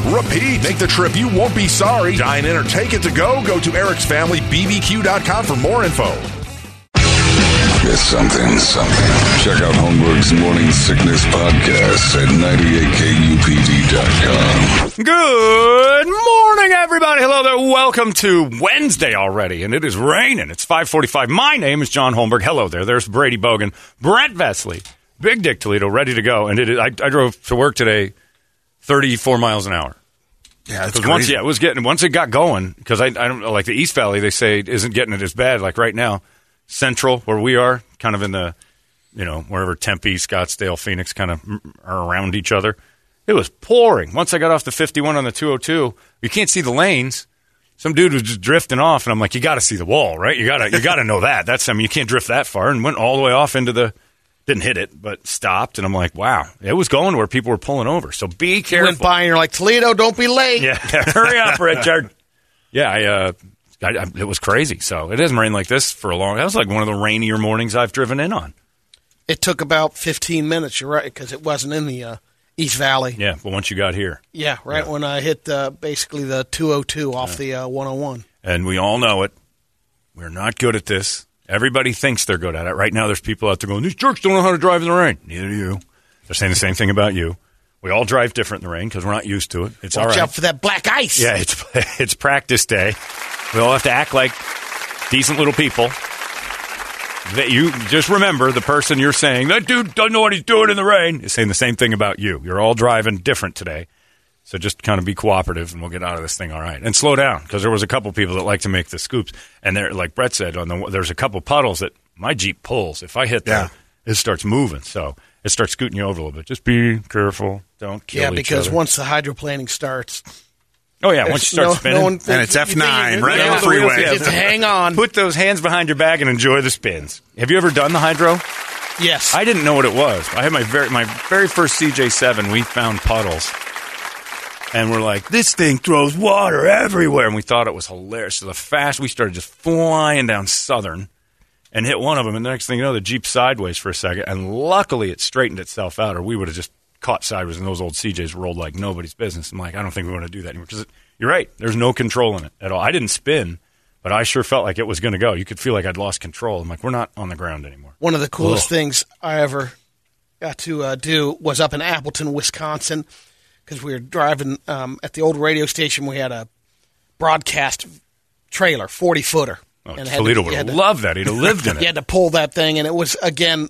repeat. Make the trip, you won't be sorry. Dine in or take it to go. Go to Eric's Family BBQ.com for more info. It's something, something. Check out Holmberg's Morning Sickness Podcast at 98kupd.com. Good morning, everybody. Hello there. Welcome to Wednesday already, and it is raining. It's 545. My name is John Holmberg. Hello there. There's Brady Bogan, Brett Vesley, Big Dick Toledo, ready to go. And it is, I, I drove to work today 34 miles an hour. Yeah, Because once, yeah, it was getting once it got going. Because I, I don't like the East Valley, they say isn't getting it as bad. Like right now, Central, where we are, kind of in the, you know, wherever Tempe, Scottsdale, Phoenix, kind of are around each other. It was pouring. Once I got off the 51 on the 202, you can't see the lanes. Some dude was just drifting off, and I'm like, you got to see the wall, right? You got to, you got to know that. That's, I mean, you can't drift that far, and went all the way off into the. Didn't hit it, but stopped, and I'm like, wow, it was going where people were pulling over. So be You careful. went by and you're like, Toledo, don't be late. Yeah, hurry up, Richard. Yeah, I, uh, I, I, it was crazy. So it hasn't rained like this for a long. That was like one of the rainier mornings I've driven in on. It took about 15 minutes, you're right, because it wasn't in the uh, East Valley. Yeah, but once you got here, Yeah, right when I hit uh, basically the 202 off the uh, 101. and we all know it, we're not good at this. Everybody thinks they're good at it. Right now, there's people out there going, "These jerks don't know how to drive in the rain." Neither do you. They're saying the same thing about you. We all drive different in the rain because we're not used to it. It's all Watch right. out for that black ice. Yeah, it's it's practice day. We all have to act like decent little people. That you just remember the person you're saying that dude doesn't know what he's doing in the rain is saying the same thing about you. You're all driving different today, so just kind of be cooperative, and we'll get out of this thing all right. And slow down because there was a couple people that like to make the scoops, and there, like Brett said, on the there's a couple puddles that my Jeep pulls. If I hit Yeah. that, it starts moving, so it starts scooting you over a little bit. Just be careful. Don't kill Yeah, each because other. once the hydroplaning starts, oh yeah, once you start no, spinning, no one And it's F9 right on the freeway. Just hang on. Put those hands behind your back and enjoy the spins. Have you ever done the hydro? yes. I didn't know what it was. I had my very my very first CJ7. We found puddles, and we're like, this thing throws water everywhere, and we thought it was hilarious. So the fast we started just flying down Southern, and hit one of them, and the next thing you know, the Jeep sideways for a second, and luckily it straightened itself out, or we would have just caught sideways, and those old CJs rolled like nobody's business. I'm like, I don't think we want to do that anymore because you're right. There's no control in it at all. I didn't spin. But I sure felt like it was going to go. You could feel like I'd lost control. I'm like, we're not on the ground anymore. One of the coolest Ugh. things I ever got to uh, do was up in Appleton, Wisconsin, because we were driving um, at the old radio station. We had a broadcast trailer, forty footer. Oh, And Toledo to- would you have to- loved that. He'd have lived in You it. had to pull that thing, and it was again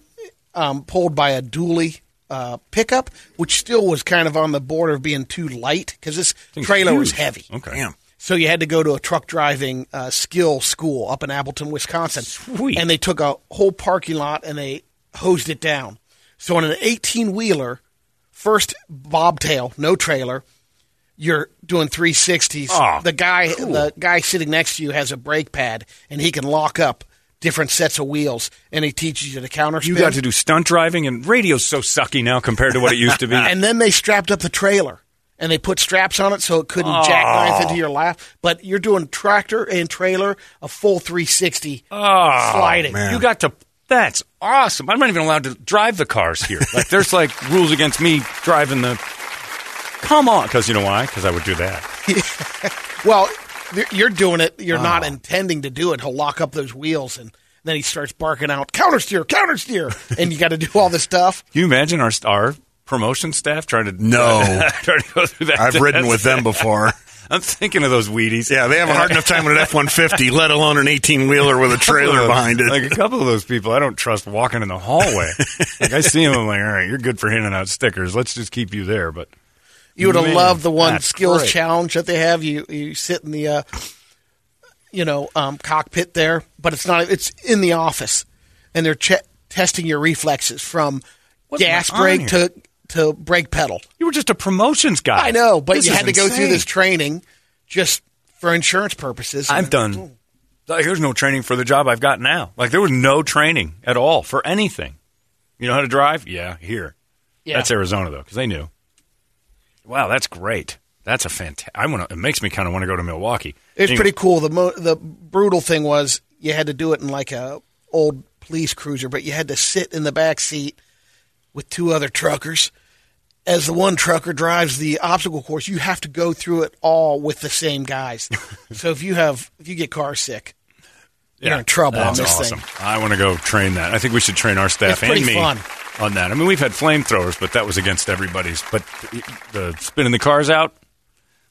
um, pulled by a dually uh, pickup, which still was kind of on the border of being too light because this Thing's trailer was heavy. Okay. Damn. So you had to go to a truck driving uh, skill school up in Appleton, Wisconsin. Sweet. And they took a whole parking lot and they hosed it down. So on an 18 wheeler, first bobtail, no trailer, you're doing 360s. Oh, ah. the guy, the guy sitting next to you has a brake pad, and he can lock up different sets of wheels, and he teaches you to counter You spin. got to do stunt driving, and radio's so sucky now compared to what it used to be. and then they strapped up the trailer and they put straps on it so it couldn't jackknife into ah. your lap. But you're doing tractor and trailer, a full 360 Oh, ah, sliding. You got to. That's awesome. I'm not even allowed to drive the cars here. Like, there's like rules against me driving the. Come on, because you know why? Because I would do that. Well, you're- you're doing it. You're Oh. not intending to do it. He'll lock up those wheels and then he starts barking out counter steer, counter steer, and you got to do all this stuff. Can you imagine our our promotion staff trying to No. trying to go through that? I've ridden with them before. I'm thinking of those Wheaties. Yeah, they have a hard enough time with an F one fifty, let alone an eighteen wheeler with a trailer behind it. Like a couple of those people, I don't trust walking in the hallway. like I see them, I'm like, all right, you're good for handing out stickers. Let's just keep you there. But You would have loved the one that's skills great. challenge that they have. You you sit in the uh, you know um, cockpit there, but it's not. It's in the office, and they're che- testing your reflexes from What's gas brake here? to to brake pedal. you were just a promotions guy. I know, but This you had to go through this training just for insurance purposes. I've done. Oh. There's no training for the job I've got now. Like there was no training at all for anything. You know how to drive? Yeah, here. Yeah. That's Arizona though, because they knew. Wow, that's great. That's a fantastic. I want to. It makes me kind of want to go to Milwaukee. It's Anyway, pretty cool. The mo- the brutal thing was you had to do it in like a old police cruiser, but you had to sit in the back seat with two other truckers. As the one trucker drives the obstacle course, you have to go through it all with the same guys. so if you have if you get car sick, you're in trouble on That's this awesome. thing. I want to go train that. I think we should train our staff and me fun. on that. I mean, we've had flamethrowers, but that was against everybody's. But the spinning the cars out.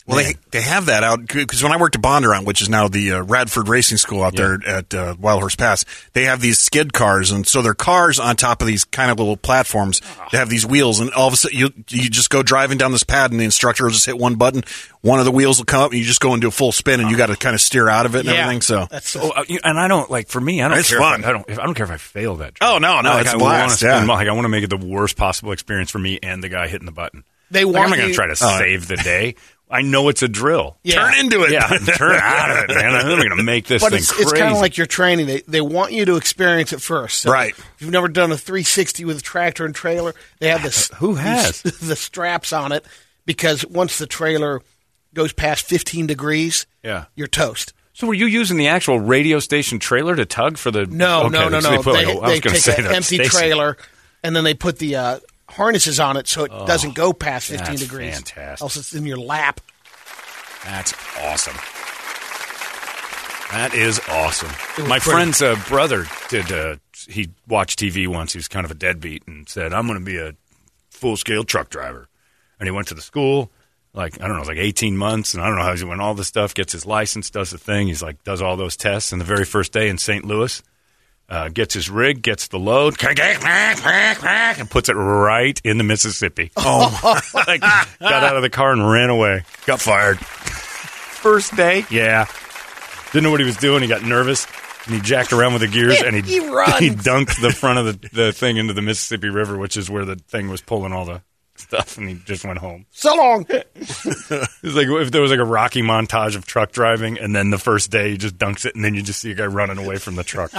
Well, they they have that out because when I worked at Bondurant, which is now the uh, Radford Racing School out there at uh, Wild Horse Pass, they have these skid cars, and so they're cars on top of these kind of little platforms. They have these wheels, and all of a sudden you you just go driving down this pad, and the instructor will just hit one button, one of the wheels will come up, and you just go into a full spin, and you got to kind of steer out of it and Yeah, everything. So that's Oh, uh, and I don't like for me. I don't It's care. fun. If I, I don't. If, I don't care if I fail that. Oh, no, no, Like, it's I a wanna blast, yeah. Like I want to make it the worst possible experience for me and the guy hitting the button. They Like, want I'm not going to try to save the day. I know it's a drill. Yeah. turn into it. Yeah, turn out of it, man. I'm going to make this But thing it's, crazy. it's kind of like you're training. They they want you to experience it first. So Right. If you've never done a 360 with a tractor and trailer, they have this. Who has? these- the straps on it? Because once the trailer goes past 15 degrees, Yeah. you're toast. So were you using the actual radio station trailer to tug for the? No, Okay, no, no, so no. They put like They, a- I was they going to take say an that empty station. trailer, and then they put the uh, harnesses on it so it doesn't go past 15 that's degrees. fantastic. Else it's in your lap. That's awesome. That is awesome. My pretty- friend's uh, brother did. Uh, he watched TV once. He was kind of a deadbeat and said, "I'm going to be a full scale truck driver." And he went to the school. Like I don't know, it was like 18 months, and I don't know how he went all this stuff, gets his license, does the thing. He's like, does all those tests, and the very first day in St. Louis, uh, gets his rig, gets the load, and puts it right in the Mississippi. Oh, like, got out of the car and ran away. Got fired. First day, yeah. Didn't know what he was doing. He got nervous and he jacked around with the gears and he He he dunked the front of the, the thing into the Mississippi River, which is where the thing was pulling all the stuff, and he just went home. So long. It's like if there was like a Rocky montage of truck driving, and then the first day he just dunks it, and then you just see a guy running away from the truck.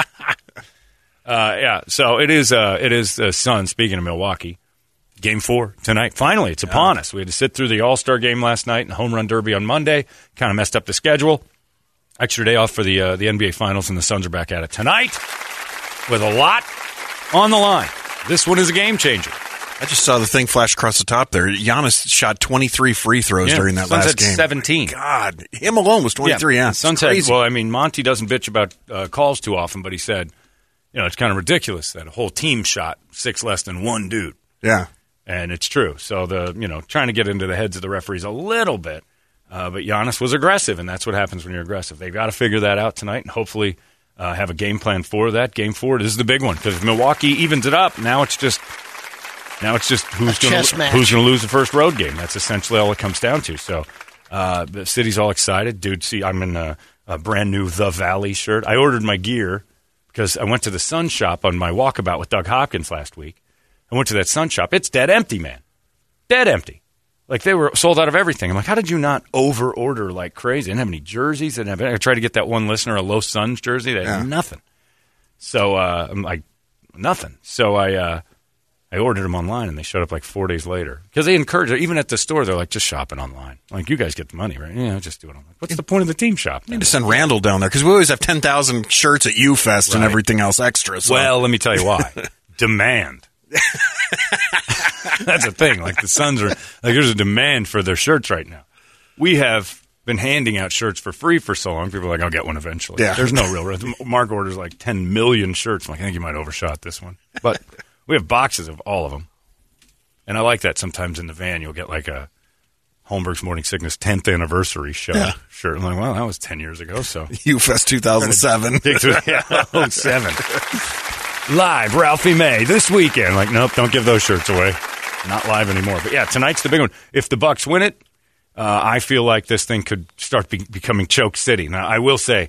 Uh, yeah, so it is. Uh, it is uh, Sun. Speaking of Milwaukee, Game four tonight. Finally, it's upon us. We had to sit through the All Star game last night and the Home Run Derby on Monday. Kind of messed up the schedule. Extra day off for the uh, the NBA Finals, and the Suns are back at it tonight with a lot on the line. This one is a game changer. I just saw the thing flash across the top there. Giannis shot 23 free throws Yeah, during that Suns last game. 17. God, him alone was 23. Yeah, the it's Suns had- well, I mean, Monty doesn't bitch about uh, calls too often, but he said, you know, it's kind of ridiculous that a whole team shot six less than one dude, yeah. and it's true. So the you know trying to get into the heads of the referees a little bit, uh, but Giannis was aggressive, and that's what happens when you're aggressive. They've got to figure that out tonight, and hopefully uh, have a game plan for that. Game four this is the big one because if Milwaukee evens it up. Now it's just now it's just who's going to who's going to lose the first road game. That's essentially all it comes down to. So uh, the city's all excited, dude. See, I'm in a, a brand new The Valley shirt. I ordered my gear because I went to the Sun Shop on my walkabout with Doug Hopkins last week. I went to that Sun Shop. It's dead empty, man. Dead empty. Like they were sold out of everything. I'm like, how did you not over order like crazy? They didn't have any jerseys. They didn't have. I tried to get that one listener a Los Suns jersey. They had nothing. So uh, I'm like, nothing. So I uh, I ordered them online, and they showed up like four days later because they encourage it. Even at the store, they're like, just shopping online. Like you guys get the money, right? Yeah, just do it online. What's the point of the team shop? need to send Randall down there because we always have ten thousand shirts at U Fest and everything else extra. So. Well, let me tell you why. Demand. That's a thing. Like the Suns are like there's a demand for their shirts right now. We have been handing out shirts for free for so long. People are like, I'll get one eventually. Yeah. There's no real. Mark orders like 10 million shirts. I'm like, I think you might overshot this one. But we have boxes of all of them. And I like that sometimes in the van you'll get like a Holmberg's Morning Sickness 10th anniversary show Yeah. shirt. I'm like, well, that was 10 years ago. So UFest Fest 2007. Yeah, 07. Live, Ralphie May this weekend. Like, nope, don't give those shirts away. Not live anymore. But yeah, tonight's the big one. If the Bucks win it, uh, I feel like this thing could start be- becoming choke city. Now, I will say,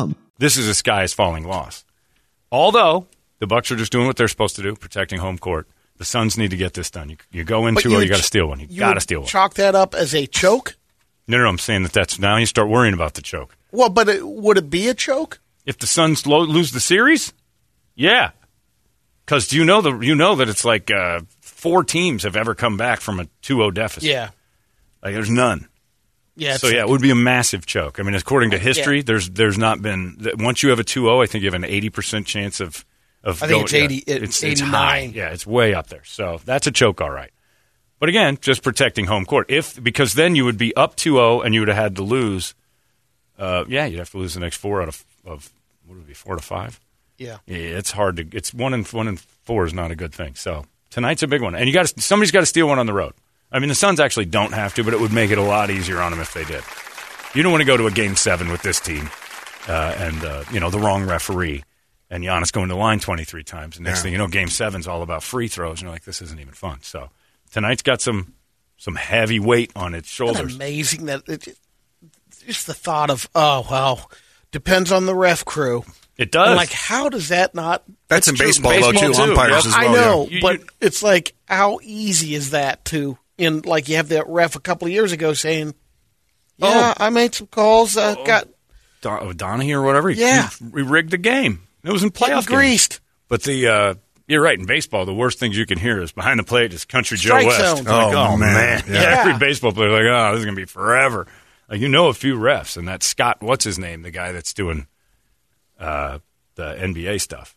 this is a sky is falling loss. Although the Bucks are just doing what they're supposed to do, protecting home court. The Suns need to get this done. You, you go into or you got to steal one. You, got to steal one. Chalk that up as a choke. no, no, no, I'm saying that that's now you start worrying about the choke. Well, but it, would it be a choke? If the Suns lo- lose the series, yeah, because do you know the you know that it's like uh, four teams have ever come back from a 2-0 deficit. Yeah, like there's none. Yeah. so yeah, it would be a massive choke. I mean, according to history, Yeah. there's there's not been once you have a 2-0, I think you have an 80 percent chance of of I think it's 80 yeah, it's it's high. Yeah, it's way up there. So that's a choke, all right. But again, just protecting home court. If because then you would be up 2-0 and you would have had to lose. Uh, yeah, you'd have to lose the next four out of of what would it be four to five. yeah. Yeah, it's hard to. It's one and one and four is not a good thing. So tonight's a big one, and you got somebody's got to steal one on the road. I mean, the Suns actually don't have to, but it would make it a lot easier on them if they did. You don't want to go to a game seven with this team, uh, and uh, you know the wrong referee, and Giannis going to the line twenty three times. And next Yeah. thing you know, game seven's all about free throws, and you're like, this isn't even fun. So tonight's got some some heavy weight on its Isn't it shoulders. amazing that it, just the thought of oh well, depends on the ref crew. It does. I'm like, how does that not? That's in baseball, Baseball though, too. too, Umpires yep. as I know, yeah. You- but you- it's like how easy is that to? In like you have that ref a couple of years ago saying, "Yeah, I made some calls, uh, got Don- O'Donohue or whatever. He, Yeah. we rigged the game. It was in getting playoff games. greased." But the uh, you're right in baseball. The worst things you can hear is behind the plate is Country Strike Joe West. zone. It's like, Oh, oh man. man, Yeah. every baseball player like, oh, this is gonna be forever. Like you know a few refs, and that Scott, what's his name, the guy that's doing uh, the NBA stuff.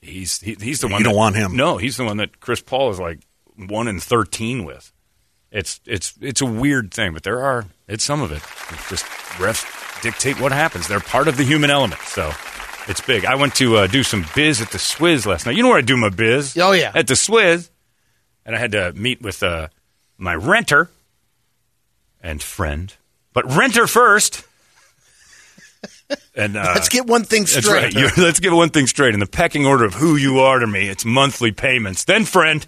He's he, he's the one. You one. don't that- want him. No, he's the one that Chris Paul is like one in thirteen with. It's it's it's a weird thing, but there are it's some of it. It's just refs dictate what happens. They're part of the human element, so it's big. I went to uh, do some biz at the Swizz last night. You know where I do my biz? Oh, yeah. at the Swizz, and I had to meet with uh, my renter and friend, but renter first. And uh, Let's get one thing that's straight. right. Let's get one thing straight. In the pecking order of who you are to me, it's monthly payments, then friend.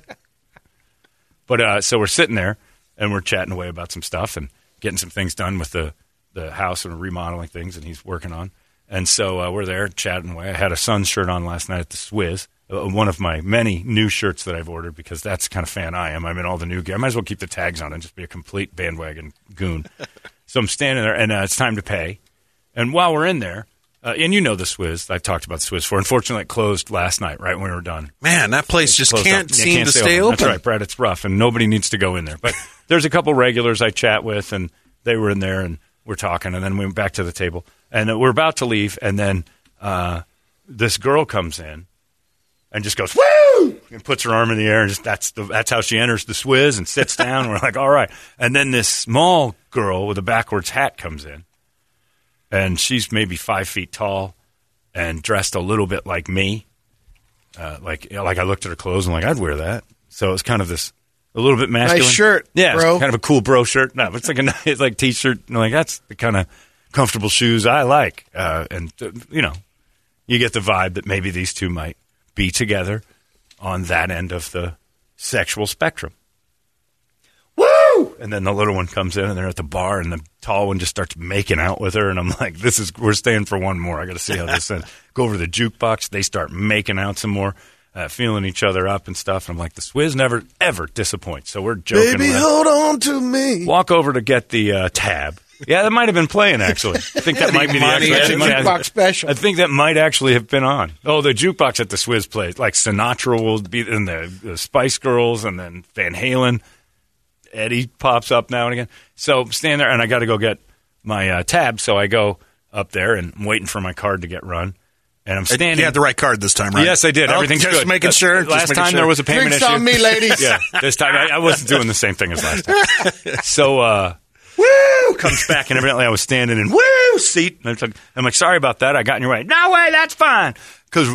But uh, so we're sitting there and we're chatting away about some stuff and getting some things done with the, the house and remodeling things and he's working on. And so uh, we're there chatting away. I had a sun shirt on last night at the Swizz, uh, one of my many new shirts that I've ordered because that's the kind of fan I am. I'm in all the new gear. I might as well keep the tags on and just be a complete bandwagon goon. so I'm standing there and uh, it's time to pay. And while we're in there, uh, and you know the Swizz, I've talked about the Swizz for. Unfortunately, it closed last night, right when we were done. Man, that place just can't up. Seem can't to stay open. open. That's right, Brad. It's rough, and nobody needs to go in there. But there's a couple regulars I chat with, and they were in there, and we're talking, and then we went back to the table, and uh, we're about to leave, and then uh, this girl comes in and just goes woo and puts her arm in the air, and just that's the, that's how she enters the Swizz and sits down. we're like, all right, and then this small girl with a backwards hat comes in, and she's maybe five feet tall and dressed a little bit like me uh, like like I looked at her clothes and like I'd wear that. So it's kind of this a little bit masculine. shirt, yeah, bro. kind of a cool bro shirt. No, it's like a it's like t-shirt. Know, like that's the kind of comfortable shoes I like. Uh, and uh, you know, you get the vibe that maybe these two might be together on that end of the sexual spectrum. Woo! And then the little one comes in, and they're at the bar, and the tall one just starts making out with her, and I'm like, "This is we're staying for one more. I got to see how this ends." Go over to the jukebox. They start making out some more, uh, feeling each other up and stuff. And I'm like, "The Swizz never ever disappoints." So we're joking. Baby, around. hold on to me. Walk over to get the uh, tab. Yeah, that might have been playing actually. I think that might be the money. actual It's a I think might- jukebox special. I think that might actually have been on. Oh, the jukebox at the Swizz plays like Sinatra will be in the, the Spice Girls, and then Van Halen. Eddie pops up now and again. So stand there, and I got to go get my uh, tab. So I go up there, and I'm waiting for my card to get run. And I'm standing. You had the right card this time, right? Yes, I did. Oh, Everything's just good. making Uh, sure. just Last making time sure. there was a payment Drinks issue. on me, ladies. Yeah, this time I, I wasn't doing the same thing as last time. so, uh, woo comes back, and evidently I was standing in woo seat. And I'm like, I'm like, sorry about that. I got in your way. No way, that's fine. Because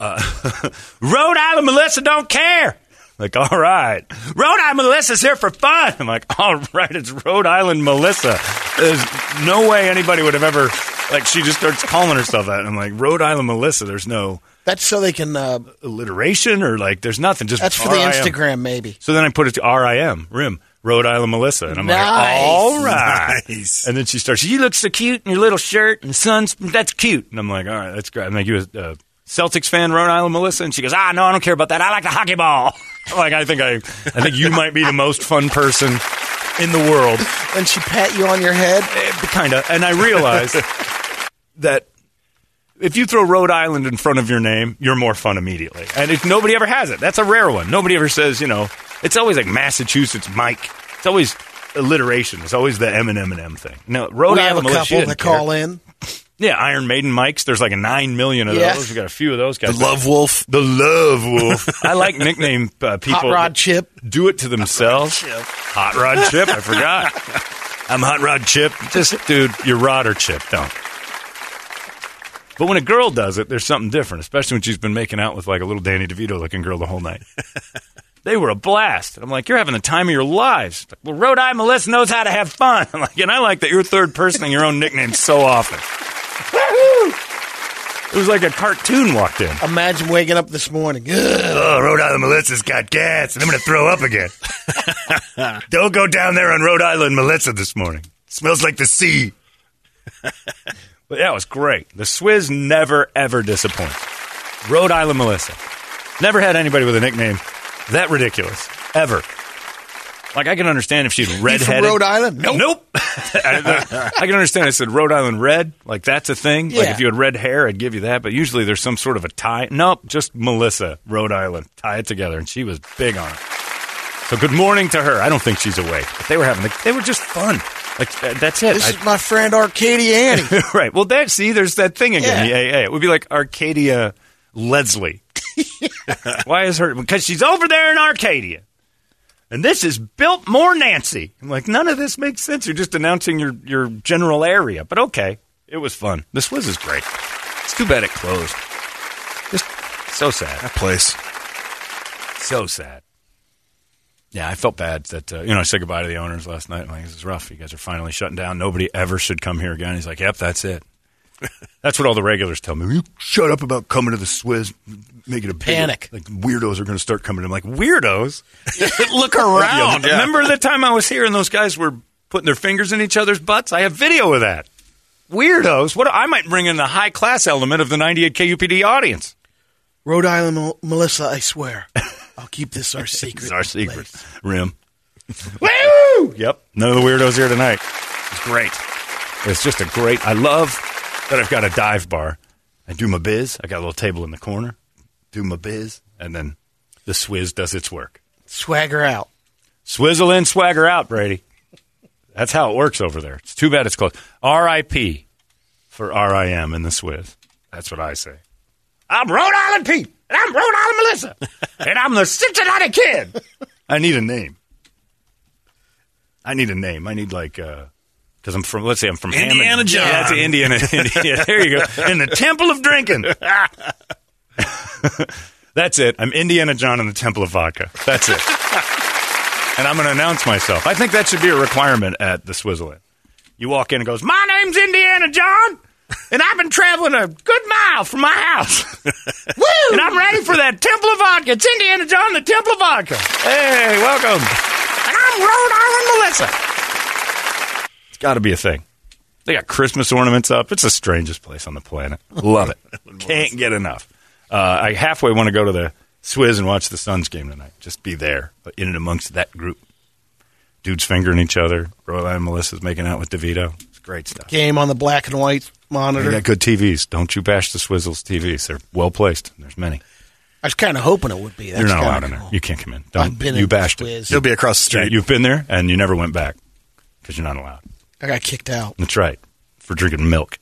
uh, Rhode Island Melissa don't care. Like, all right, Rhode Island Melissa's here for fun. I'm like, all right, it's Rhode Island Melissa. There's no way anybody would have ever like. She just starts calling herself that. And I'm like, Rhode Island Melissa. There's no That's so they can. Uh, alliteration or like there's nothing. Just that's for the RIM. Instagram, maybe. So then I put it to RIM, RIM, Rhode Island Melissa. And I'm Nice. like, all right. Nice. And then she starts, you look so cute in your little shirt and Suns, that's cute. And I'm like, all right, that's great. I'm like, you a uh, Celtics fan, Rhode Island Melissa? And she goes, ah, no, I don't care about that. I like the hockey ball. Like, I think I, I think you might be the most fun person in the world. And she pat you on your head. Kind of. And I realized that if you throw Rhode Island in front of your name, you're more fun immediately. And if nobody ever has it, that's a rare one. Nobody ever says, you know, it's always like Massachusetts Mike. It's always alliteration. It's always the M and M and M thing. No, Rhode Island. we have a Island Melissa, she couple that care. call in. Yeah, Iron Maiden Mikes. There's like a nine million of Yeah. those. We got a few of those guys. The Love Wolf. The Love Wolf. I like nickname uh, people. Hot Rod Chip. Do it to themselves. Hot Rod Chip. I forgot. I'm Hot Rod Chip. Just, dude, you're Rod or Chip. Don't. But when a girl does it, there's something different, especially when she's been making out with like a little Danny DeVito looking girl the whole night. they were a blast. And I'm like, you're having the time of your lives. Like, well, Rhode Island Melissa knows how to have fun. I'm like, and I like that you're third person in your own nickname so often. Woohoo! It was like a cartoon walked in. Imagine waking up this morning. Ugh. Oh, Rhode Island Melissa's got gas, and I'm going to throw up again. Don't go down there on Rhode Island Melissa this morning. smells like the sea. but yeah, it was great. The Swizz never, ever disappoints. Rhode Island Melissa. Never had anybody with a nickname that ridiculous. Ever. Like, I can understand if she's redheaded. from Rhode Island? Nope. Nope. I, can understand. I said Rhode Island red, like that's a thing. Like if you had red hair, I'd give you that. But usually there's some sort of a tie. Nope, just Melissa, Rhode Island. Tie it together, and she was big on it. So good morning to her. I don't think she's awake, but they were having. Like, They were just fun. Like uh, that's it. This I- is my friend Arcadia Annie. right. Well, that see, there's that thing again. Yeah. The AA. It would be like Arcadia Leslie. Why is her? Because she's over there in Arcadia, and this is Biltmore Nancy. I'm like, none of this makes sense. You're just announcing your your general area. But okay, it was fun. This was is great. It's too bad it closed. Just so sad. That place. So sad. Yeah, I felt bad that uh, you know I said goodbye to the owners last night. I'm like, this is rough. You guys are finally shutting down. Nobody ever should come here again. He's like, yep, that's it. that's what all the regulars tell me. You shut up about coming to the Swizz, make it a big- Panic. Like weirdos are going to start coming. I'm like, weirdos. Look around. Yeah, Remember the time I was here and those guys were putting their fingers in each other's butts? I have video of that. Weirdos. What I might bring in the high class element of the 98 KUPD audience. Rhode Island Mel- Melissa, I swear. I'll keep this our secret. It's our secret. place. Rim. Woo! Yep. None of the weirdos here tonight. It's great. It's just a great. I love that I've got a dive bar. I do my biz. I got a little table in the corner. Do my biz, and then the Swizz does its work. Swagger out. Swizzle in, swagger out, Brady. That's how it works over there. It's too bad it's closed. R.I.P. for R.I.M. in the Swizz. That's what I say. I'm Rhode Island Pete, and I'm Rhode Island Melissa, and I'm the Cincinnati Kid. I need a name. I need a name. I need like uh because I'm from. Let's say I'm from Indiana Hammond. John. Yeah, it's Indiana. Indiana. There you go. In the Temple of Drinking. That's it. I'm Indiana John in the Temple of Vodka. That's it. and I'm going to announce myself. I think that should be a requirement at the Swizzle Inn. You walk in and goes, "My name's Indiana John, and I've been traveling a good mile from my house, Woo! and I'm ready for that Temple of Vodka. It's Indiana John, the Temple of Vodka. Hey, welcome. And I'm Rhode Island Melissa. It's got to be a thing. They got Christmas ornaments up. It's the strangest place on the planet. Love it. Can't get enough. Uh, I halfway want to go to the Swizz and watch the Suns game tonight. Just be there, in and amongst that group. Dudes fingering each other. Rhode Island Melissa's making out with DeVito. It's great stuff. Game on the black and white monitor. They got good TVs. Don't you bash the Swizzles TVs. They're well placed. There's many. I was kind of hoping it would be. That's You're not allowed in there. cool. You can't come in. I've Don't. been You in bashed Swizz. it. He'll be across the Yeah, street. you've been there and you never went back because you're not allowed. I got kicked out. That's right. For drinking milk.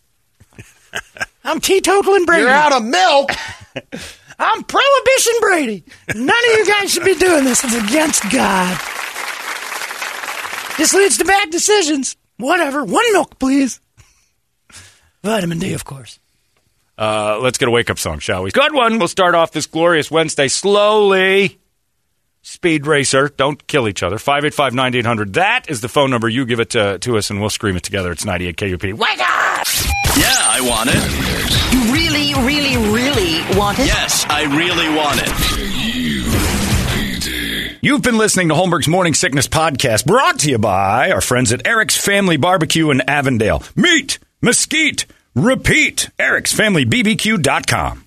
I'm teetotaling Brady. You're out of milk. I'm Prohibition Brady. None of you guys should be doing this. It's against God. This leads to bad decisions. Whatever. One milk, please. Vitamin D, of course. Uh, let's get a wake up song, shall we? Good one. We'll start off this glorious Wednesday slowly. Speed Racer. Don't kill each other. 585 9800. That is the phone number. You give it to, to us and we'll scream it together. It's 98 KUP. Wake up! Yeah, I want it. You really, really, really want it? Yes, I really want it. You've been listening to Holmberg's Morning Sickness Podcast, brought to you by our friends at Eric's Family Barbecue in Avondale. Meat, mesquite, repeat. Eric'sFamilyBBQ.com.